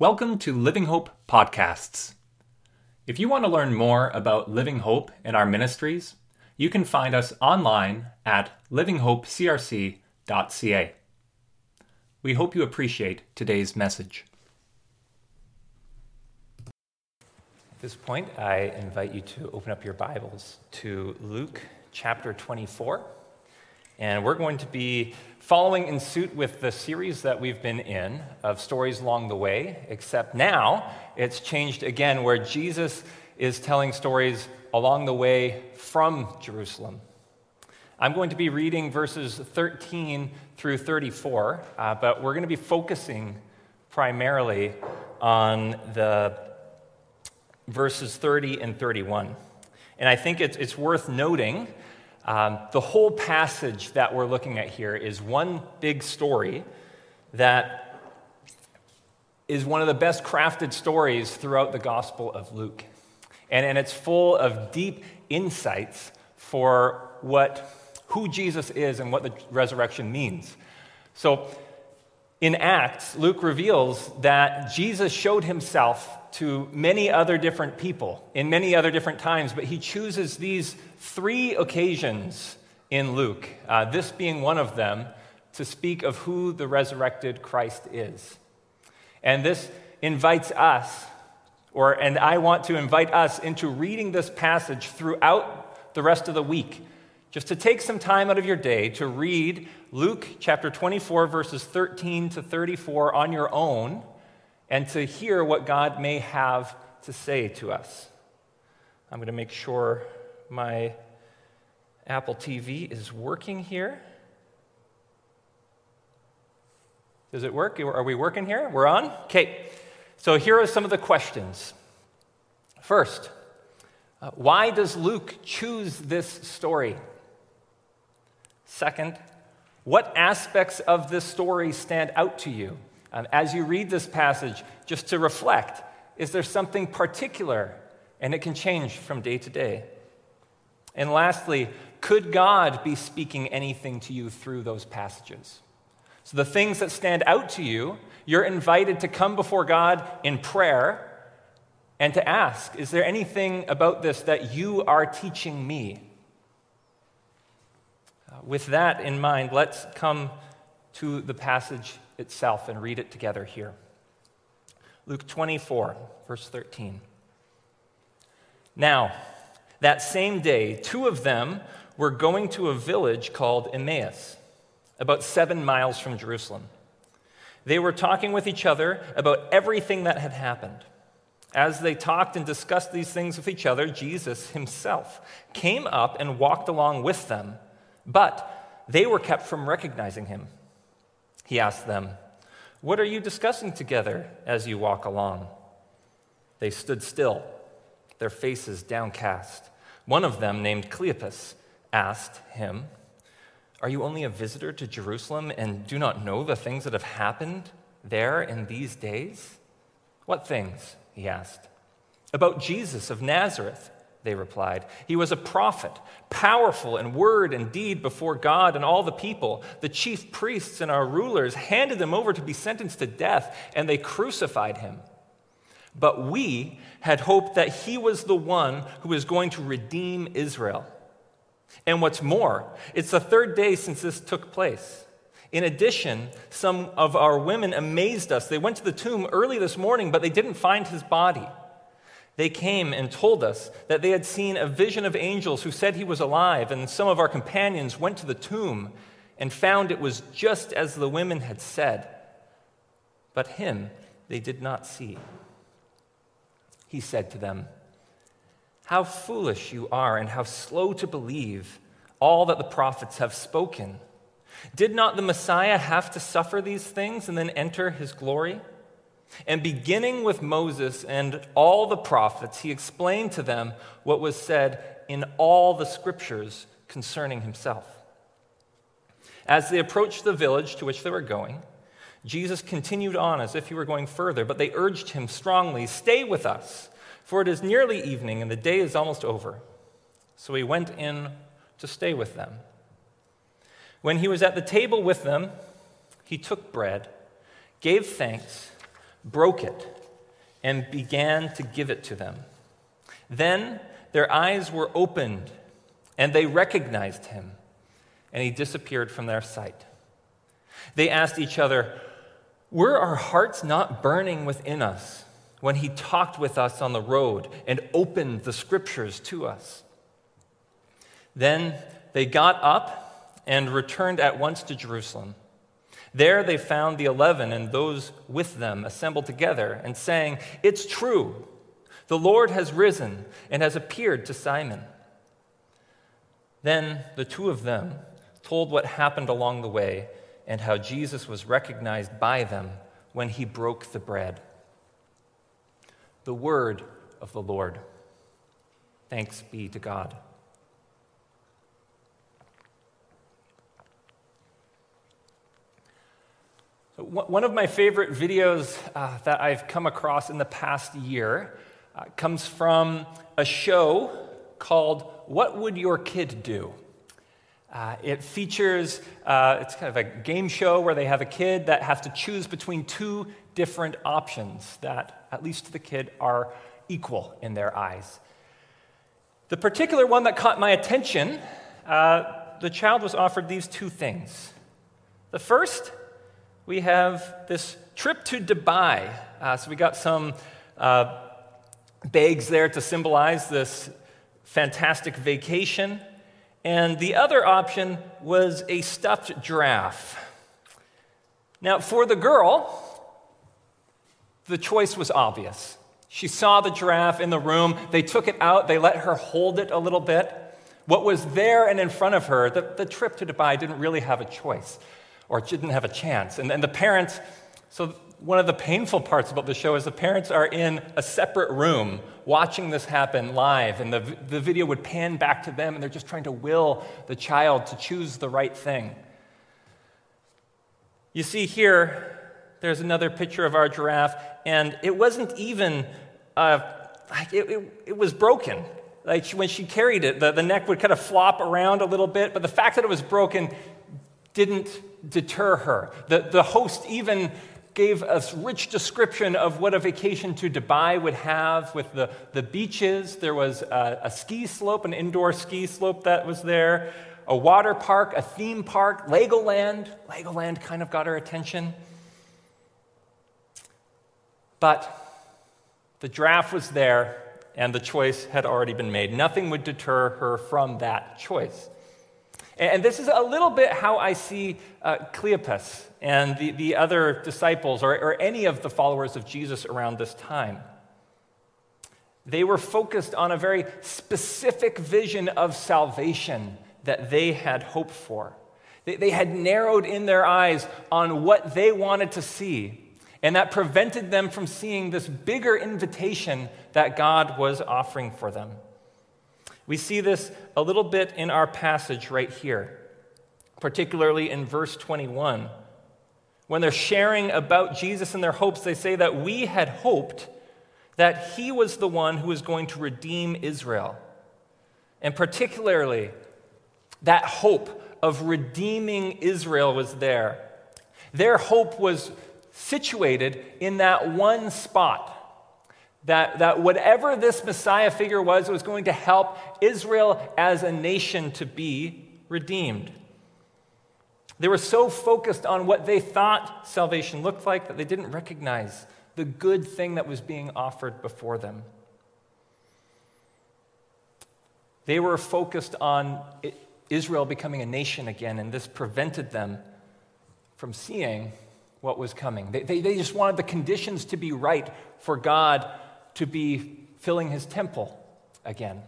Welcome to Living Hope Podcasts. If you want to learn more about Living Hope and our ministries, you can find us online at livinghopecrc.ca. We hope you appreciate today's message. At this point, I invite you to open up your Bibles to Luke chapter 24. And we're going to be following in suit with the series that we've been in of stories along the way, except now it's changed again, where Jesus is telling stories along the way from Jerusalem. I'm going to be reading verses 13 through 34, uh, but we're going to be focusing primarily on the verses 30 and 31. And I think it's, it's worth noting um, the whole passage that we're looking at here is one big story that is one of the best crafted stories throughout the Gospel of Luke. And, and it's full of deep insights for what, who Jesus is and what the resurrection means. So in Acts, Luke reveals that Jesus showed himself to many other different people in many other different times, but he chooses these three occasions in Luke, uh, this being one of them, to speak of who the resurrected Christ is. And this invites us, or and I want to invite us into reading this passage throughout the rest of the week. Just to take some time out of your day to read Luke chapter 24, verses 13 to 34 on your own and to hear what God may have to say to us. I'm going to make sure my Apple TV is working here. Does it work? Are we working here? We're on? Okay. So here are some of the questions. First, uh, why does Luke choose this story? Second, what aspects of this story stand out to you? Um, as you read this passage, just to reflect is there something particular? And it can change from day to day. And lastly, could God be speaking anything to you through those passages? So, the things that stand out to you, you're invited to come before God in prayer and to ask, Is there anything about this that you are teaching me? With that in mind, let's come to the passage itself and read it together here. Luke 24, verse 13. Now, that same day, two of them were going to a village called Emmaus, about seven miles from Jerusalem. They were talking with each other about everything that had happened. As they talked and discussed these things with each other, Jesus himself came up and walked along with them, but they were kept from recognizing him. He asked them, What are you discussing together as you walk along? They stood still, their faces downcast. One of them, named Cleopas, asked him, Are you only a visitor to Jerusalem and do not know the things that have happened there in these days? What things? he asked. About Jesus of Nazareth they replied. He was a prophet, powerful in word and deed before God and all the people. The chief priests and our rulers handed him over to be sentenced to death, and they crucified him. But we had hoped that he was the one who was going to redeem Israel. And what's more, it's the third day since this took place. In addition, some of our women amazed us. They went to the tomb early this morning, but they didn't find his body. They came and told us that they had seen a vision of angels who said he was alive, and some of our companions went to the tomb and found it was just as the women had said. But him they did not see. He said to them, How foolish you are, and how slow to believe all that the prophets have spoken. Did not the Messiah have to suffer these things and then enter his glory? And beginning with Moses and all the prophets, he explained to them what was said in all the scriptures concerning himself. As they approached the village to which they were going, Jesus continued on as if he were going further, but they urged him strongly, Stay with us, for it is nearly evening and the day is almost over. So he went in to stay with them. When he was at the table with them, he took bread, gave thanks, broke it, and began to give it to them. Then their eyes were opened, and they recognized him, and he disappeared from their sight. They asked each other, Were our hearts not burning within us when he talked with us on the road and opened the scriptures to us? Then they got up and returned at once to Jerusalem. There they found the eleven and those with them assembled together and saying, It's true, the Lord has risen and has appeared to Simon. Then the two of them told what happened along the way and how Jesus was recognized by them when he broke the bread. The word of the Lord. Thanks be to God. One of my favorite videos uh, that I've come across in the past year uh, comes from a show called What Would Your Kid Do? Uh, it features, uh, it's kind of a game show where they have a kid that has to choose between two different options that, at least to the kid, are equal in their eyes. The particular one that caught my attention, uh, the child was offered these two things. The first we have this trip to Dubai. Uh, so we got some uh, bags there to symbolize this fantastic vacation. And the other option was a stuffed giraffe. Now, for the girl, the choice was obvious. She saw the giraffe in the room. They took it out, they let her hold it a little bit. What was there and in front of her, the, the trip to Dubai didn't really have a choice or didn't have a chance. And, and the parents, so one of the painful parts about the show is the parents are in a separate room watching this happen live, and the, the video would pan back to them, and they're just trying to will the child to choose the right thing. You see here, there's another picture of our giraffe, and it wasn't even, uh, it, it, it was broken. Like when she carried it, the, the neck would kind of flop around a little bit, but the fact that it was broken didn't deter her. The, the host even gave a rich description of what a vacation to Dubai would have with the, the beaches. There was a, a ski slope, an indoor ski slope that was there, a water park, a theme park, Legoland. Legoland kind of got her attention. But the draft was there, and the choice had already been made. Nothing would deter her from that choice. And this is a little bit how I see uh, Cleopas and the, the other disciples or, or any of the followers of Jesus around this time. They were focused on a very specific vision of salvation that they had hoped for. They, they had narrowed in their eyes on what they wanted to see, and that prevented them from seeing this bigger invitation that God was offering for them. We see this a little bit in our passage right here, particularly in verse 21. When they're sharing about Jesus and their hopes, they say that we had hoped that he was the one who was going to redeem Israel. And particularly, that hope of redeeming Israel was there. Their hope was situated in that one spot that, that whatever this Messiah figure was, was going to help Israel as a nation to be redeemed. They were so focused on what they thought salvation looked like that they didn't recognize the good thing that was being offered before them. They were focused on Israel becoming a nation again, and this prevented them from seeing what was coming. They, they, they just wanted the conditions to be right for God to be filling his temple again.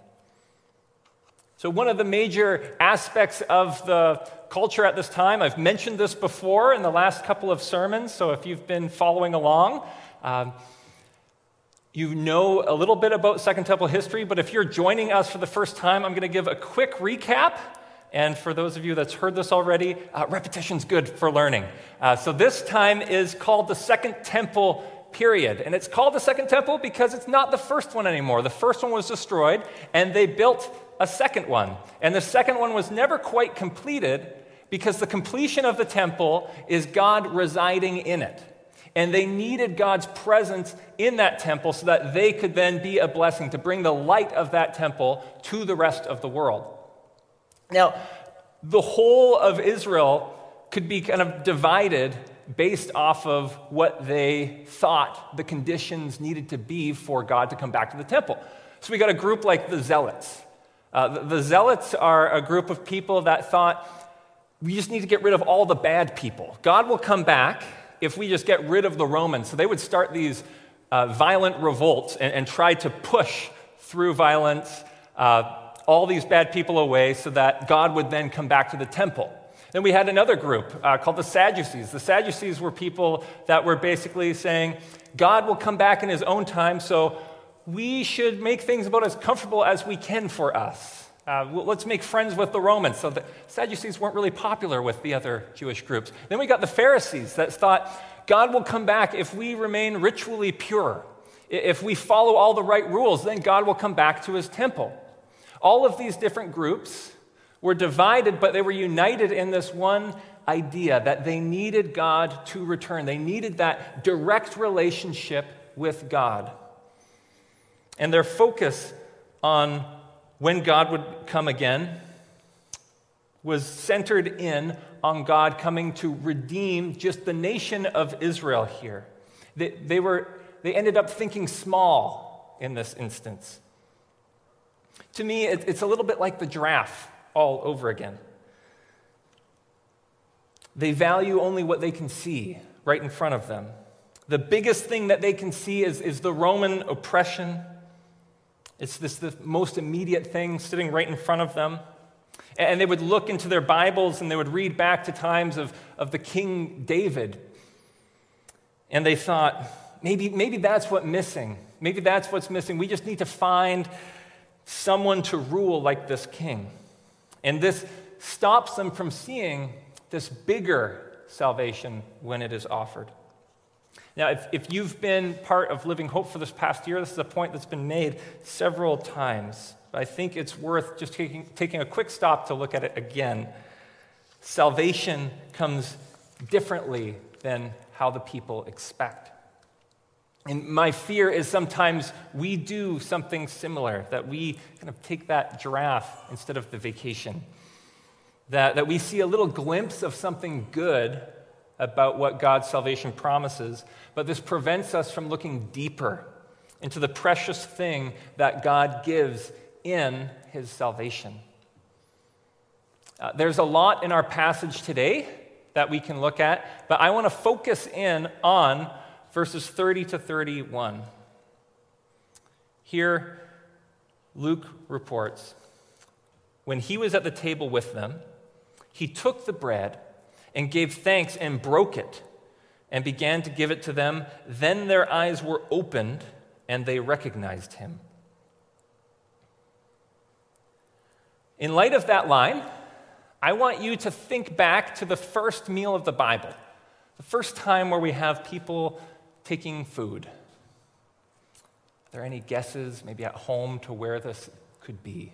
So, one of the major aspects of the culture at this time, I've mentioned this before in the last couple of sermons, so if you've been following along, um, you know a little bit about Second Temple history, but if you're joining us for the first time, I'm going to give a quick recap. And for those of you that's heard this already, uh, repetition's good for learning. Uh, so this time is called the Second Temple period. And it's called the Second Temple because it's not the first one anymore. The first one was destroyed, and they built a second one. And the second one was never quite completed because the completion of the temple is God residing in it. And they needed God's presence in that temple so that they could then be a blessing to bring the light of that temple to the rest of the world. Now, the whole of Israel could be kind of divided based off of what they thought the conditions needed to be for God to come back to the temple. So we got a group like the Zealots. Uh, the, the Zealots are a group of people that thought we just need to get rid of all the bad people. God will come back if we just get rid of the Romans. So they would start these uh, violent revolts and, and, try to push through violence uh, all these bad people away so that God would then come back to the temple. Then we had another group uh, called the Sadducees. The Sadducees were people that were basically saying, God will come back in his own time, so we should make things about as comfortable as we can for us. Uh, let's make friends with the Romans. So the Sadducees weren't really popular with the other Jewish groups. Then we got the Pharisees that thought God will come back if we remain ritually pure. If we follow all the right rules, then God will come back to his temple. All of these different groups were divided, but they were united in this one idea that they needed God to return. They needed that direct relationship with God. And their focus on when God would come again was centered in on God coming to redeem just the nation of Israel here. They, they, were, they ended up thinking small in this instance. To me, it, it's a little bit like the giraffe all over again. They value only what they can see right in front of them. The biggest thing that they can see is, is the Roman oppression. It's this the most immediate thing sitting right in front of them. And they would look into their Bibles and they would read back to times of, of the King David. And they thought, maybe, maybe that's what's missing. Maybe that's what's missing. We just need to find someone to rule like this king. And this stops them from seeing this bigger salvation when it is offered. Now, if, if you've been part of Living Hope for this past year, this is a point that's been made several times. But I think it's worth just taking, taking a quick stop to look at it again. Salvation comes differently than how the people expect. And my fear is sometimes we do something similar, that we kind of take that giraffe instead of the vacation. That, that we see a little glimpse of something good about what God's salvation promises, but this prevents us from looking deeper into the precious thing that God gives in his salvation. Uh, there's a lot in our passage today that we can look at, but I want to focus in on verses 30 to 31. Here, Luke reports when he was at the table with them, he took the bread and gave thanks and broke it and began to give it to them. Then their eyes were opened and they recognized him. In light of that line, I want you to think back to the first meal of the Bible, the first time where we have people taking food. Are there any guesses, maybe at home, to where this could be?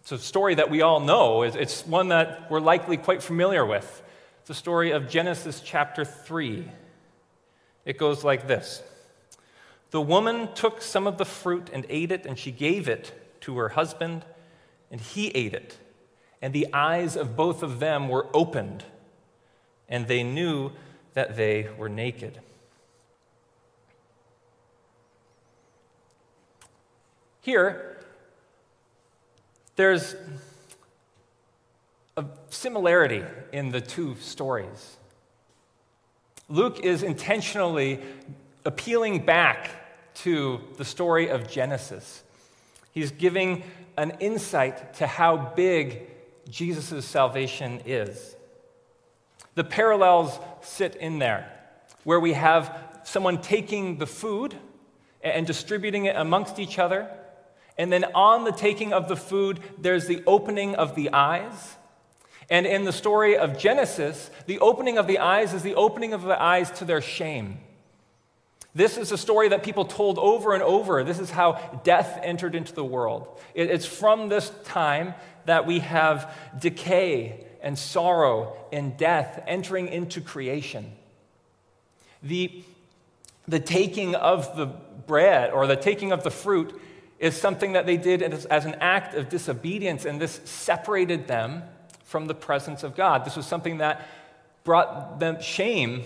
It's a story that we all know. It's one that we're likely quite familiar with. It's a story of Genesis chapter 3. It goes like this The woman took some of the fruit and ate it, and she gave it to her husband, and he ate it. And the eyes of both of them were opened, and they knew that they were naked. Here, there's a similarity in the two stories. Luke is intentionally appealing back to the story of Genesis. He's giving an insight to how big Jesus' salvation is. The parallels sit in there, where we have someone taking the food and distributing it amongst each other. And then on the taking of the food, there's the opening of the eyes. And in the story of Genesis, the opening of the eyes is the opening of the eyes to their shame. This is a story that people told over and over. This is how death entered into the world. It's from this time that we have decay and sorrow and death entering into creation. The, the taking of the bread or the taking of the fruit is something that they did as, as an act of disobedience, and this separated them from the presence of God. This was something that brought them shame,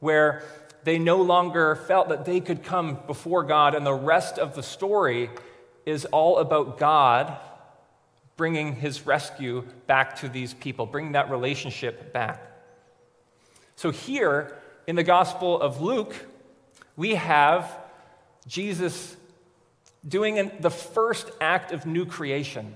where they no longer felt that they could come before God, and the rest of the story is all about God bringing his rescue back to these people, bringing that relationship back. So, here in the Gospel of Luke, we have Jesus doing an, the first act of new creation.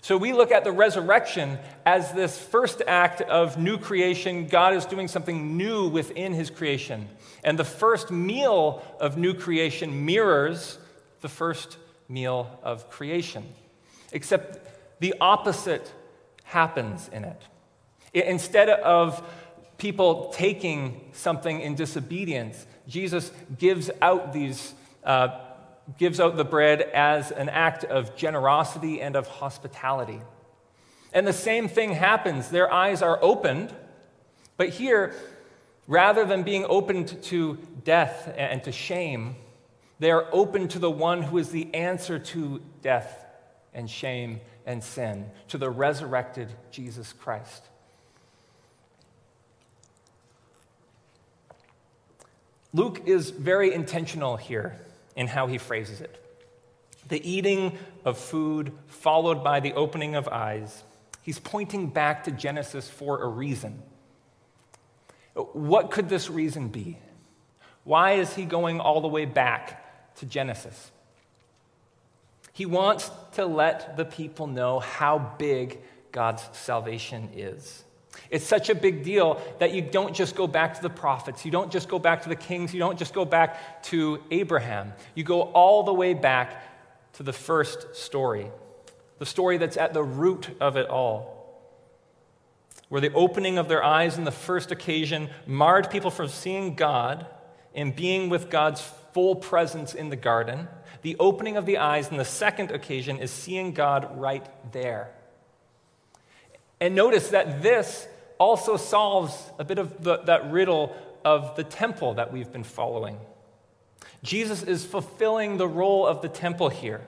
So we look at the resurrection as this first act of new creation. God is doing something new within his creation. And the first meal of new creation mirrors the first meal of creation, except the opposite happens in it. Instead of people taking something in disobedience, Jesus gives out these. Uh, gives out the bread as an act of generosity and of hospitality. And the same thing happens. Their eyes are opened, but here, rather than being opened to death and to shame, they are open to the one who is the answer to death and shame and sin, to the resurrected Jesus Christ. Luke is very intentional here in how he phrases it. The eating of food, followed by the opening of eyes, he's pointing back to Genesis for a reason. What could this reason be? Why is he going all the way back to Genesis? He wants to let the people know how big God's salvation is. It's such a big deal that you don't just go back to the prophets, you don't just go back to the kings, you don't just go back to Abraham. You go all the way back to the first story, the story that's at the root of it all. Where the opening of their eyes in the first occasion marred people from seeing God and being with God's full presence in the garden. The opening of the eyes in the second occasion is seeing God right there. And notice that this also solves a bit of the, that riddle of the temple that we've been following. Jesus is fulfilling the role of the temple here,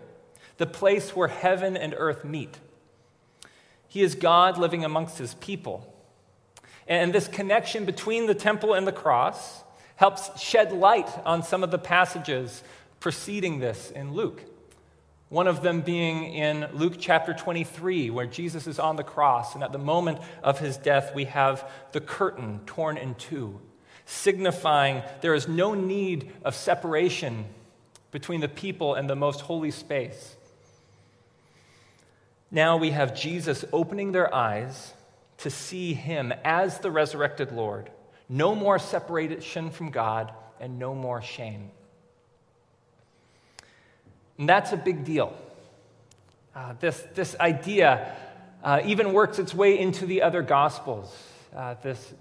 the place where heaven and earth meet. He is God living amongst his people. And this connection between the temple and the cross helps shed light on some of the passages preceding this in Luke. One of them being in Luke chapter 23, where Jesus is on the cross, and at the moment of his death, we have the curtain torn in two, signifying there is no need of separation between the people and the most holy space. Now we have Jesus opening their eyes to see him as the resurrected Lord. No more separation from God and no more shame. And that's a big deal. Uh, this, this idea uh, even works its way into the other Gospels. Uh, this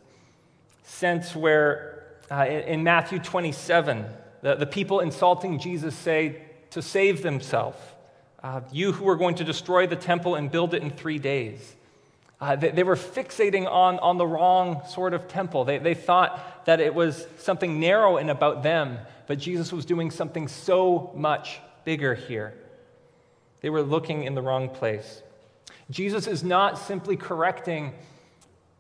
sense where uh, in, in, Matthew 27, the, the people insulting Jesus say to save themselves, uh, You who are going to destroy the temple and build it in three days. Uh, they, they, were fixating on, on the wrong sort of temple. They, they thought that it was something narrow and about them, but Jesus was doing something so much bigger here. They were looking in the wrong place. Jesus is not simply correcting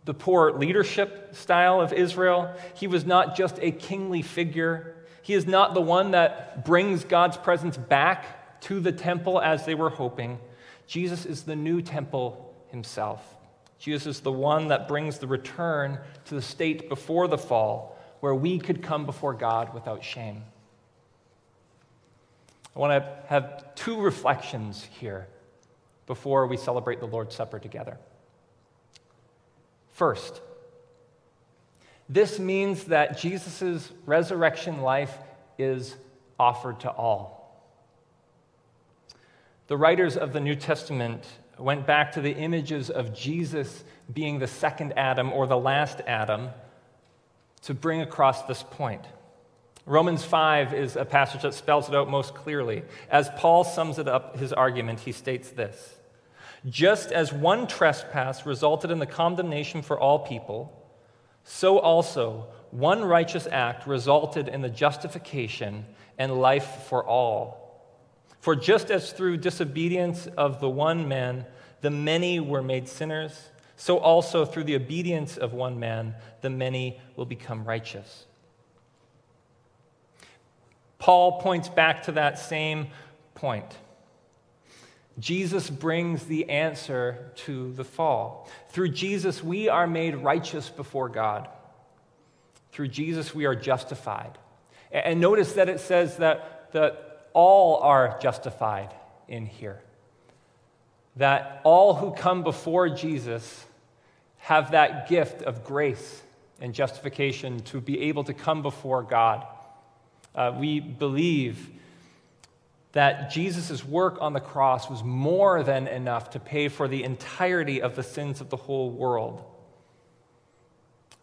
the poor leadership style of Israel. He was not just a kingly figure. He is not the one that brings God's presence back to the temple as they were hoping. Jesus is the new temple himself. Jesus is the one that brings the return to the state before the fall, where we could come before God without shame. I want to have two reflections here before we celebrate the Lord's Supper together. First, this means that Jesus' resurrection life is offered to all. The writers of the New Testament went back to the images of Jesus being the second Adam or the last Adam to bring across this point. Romans 5 is a passage that spells it out most clearly. As Paul sums it up, his argument, he states this Just as one trespass resulted in the condemnation for all people, so also one righteous act resulted in the justification and life for all. For just as through disobedience of the one man the many were made sinners, so also through the obedience of one man the many will become righteous. Paul points back to that same point. Jesus brings the answer to the fall. Through Jesus, we are made righteous before God. Through Jesus, we are justified. And notice that it says that, that all are justified in here. That all who come before Jesus have that gift of grace and justification to be able to come before God. Uh, we believe that Jesus' work on the cross was more than enough to pay for the entirety of the sins of the whole world.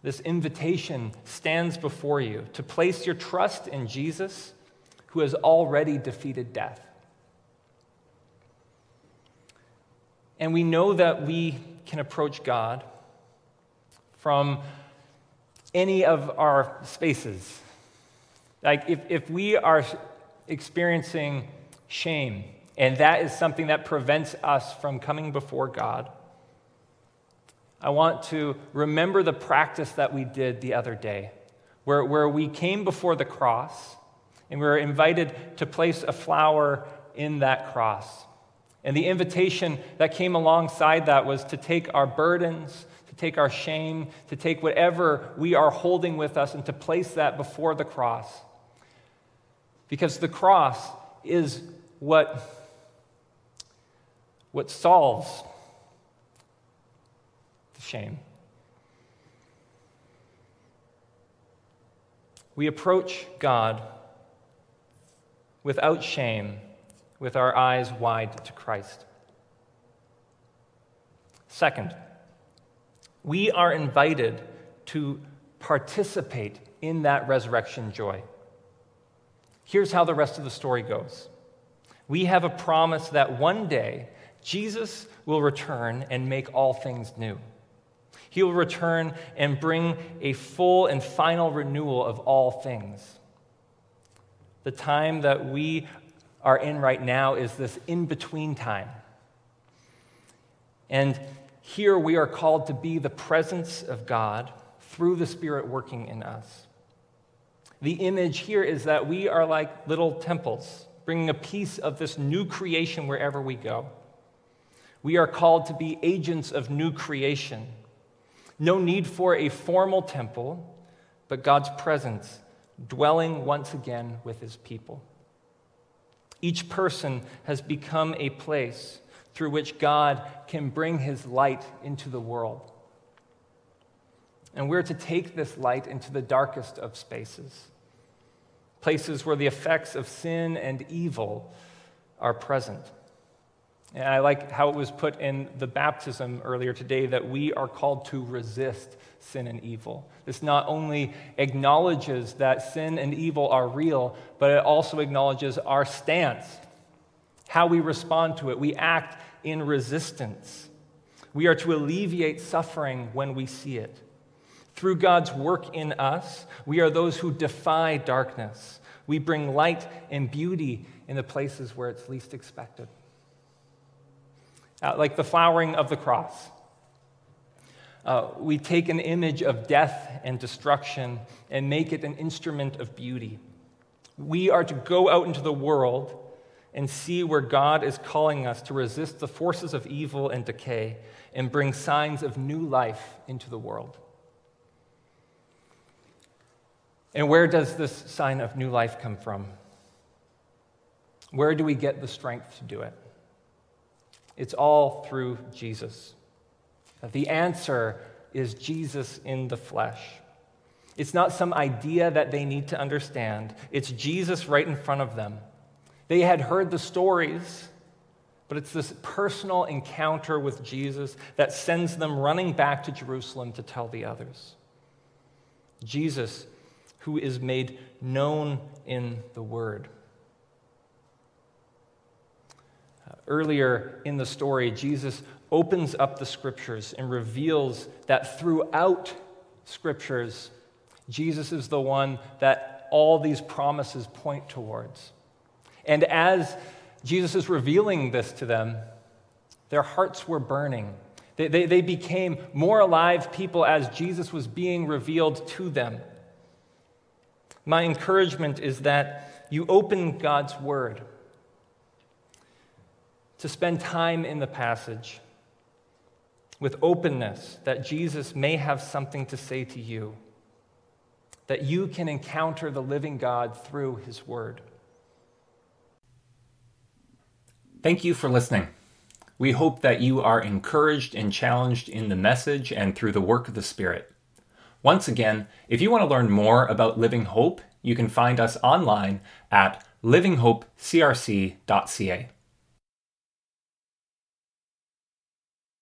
This invitation stands before you to place your trust in Jesus, who has already defeated death. And we know that we can approach God from any of our spaces. Like, if, if we are experiencing shame, and that is something that prevents us from coming before God, I want to remember the practice that we did the other day, where, where we came before the cross and we were invited to place a flower in that cross. And the invitation that came alongside that was to take our burdens, to take our shame, to take whatever we are holding with us and to place that before the cross. Because the cross is what, what solves the shame. We approach God without shame, with our eyes wide to Christ. Second, we are invited to participate in that resurrection joy. Here's how the rest of the story goes we have a promise that one day Jesus will return and make all things new. He will return and bring a full and final renewal of all things. The time that we are in right now is this in between time. And here we are called to be the presence of God through the Spirit working in us. The image here is that we are like little temples, bringing a piece of this new creation wherever we go. We are called to be agents of new creation. No need for a formal temple, but God's presence dwelling once again with his people. Each person has become a place through which God can bring his light into the world. And we're to take this light into the darkest of spaces, places where the effects of sin and evil are present. And I like how it was put in the baptism earlier today that we are called to resist sin and evil. This not only acknowledges that sin and evil are real, but it also acknowledges our stance, how we respond to it. We act in resistance. We are to alleviate suffering when we see it. Through God's work in us, we are those who defy darkness. We bring light and beauty in the places where it's least expected. Uh, like the flowering of the cross. Uh, we take an image of death and destruction and make it an instrument of beauty. We are to go out into the world and see where God is calling us to resist the forces of evil and decay and bring signs of new life into the world. And where does this sign of new life come from? Where do we get the strength to do it? It's all through Jesus. The answer is Jesus in the flesh. It's not some idea that they need to understand, it's Jesus right in front of them. They had heard the stories, but it's this personal encounter with Jesus that sends them running back to Jerusalem to tell the others. Jesus who is made known in the Word. Uh, earlier in the story, Jesus opens up the scriptures and reveals that throughout scriptures, Jesus is the one that all these promises point towards. And as Jesus is revealing this to them, their hearts were burning. They, they, they, became more alive people as Jesus was being revealed to them. My encouragement is that you open God's Word to spend time in the passage with openness that Jesus may have something to say to you, that you can encounter the living God through His Word. Thank you for listening. We hope that you are encouraged and challenged in the message and through the work of the Spirit. Once again, if you want to learn more about Living Hope, you can find us online at livinghopecrc.ca.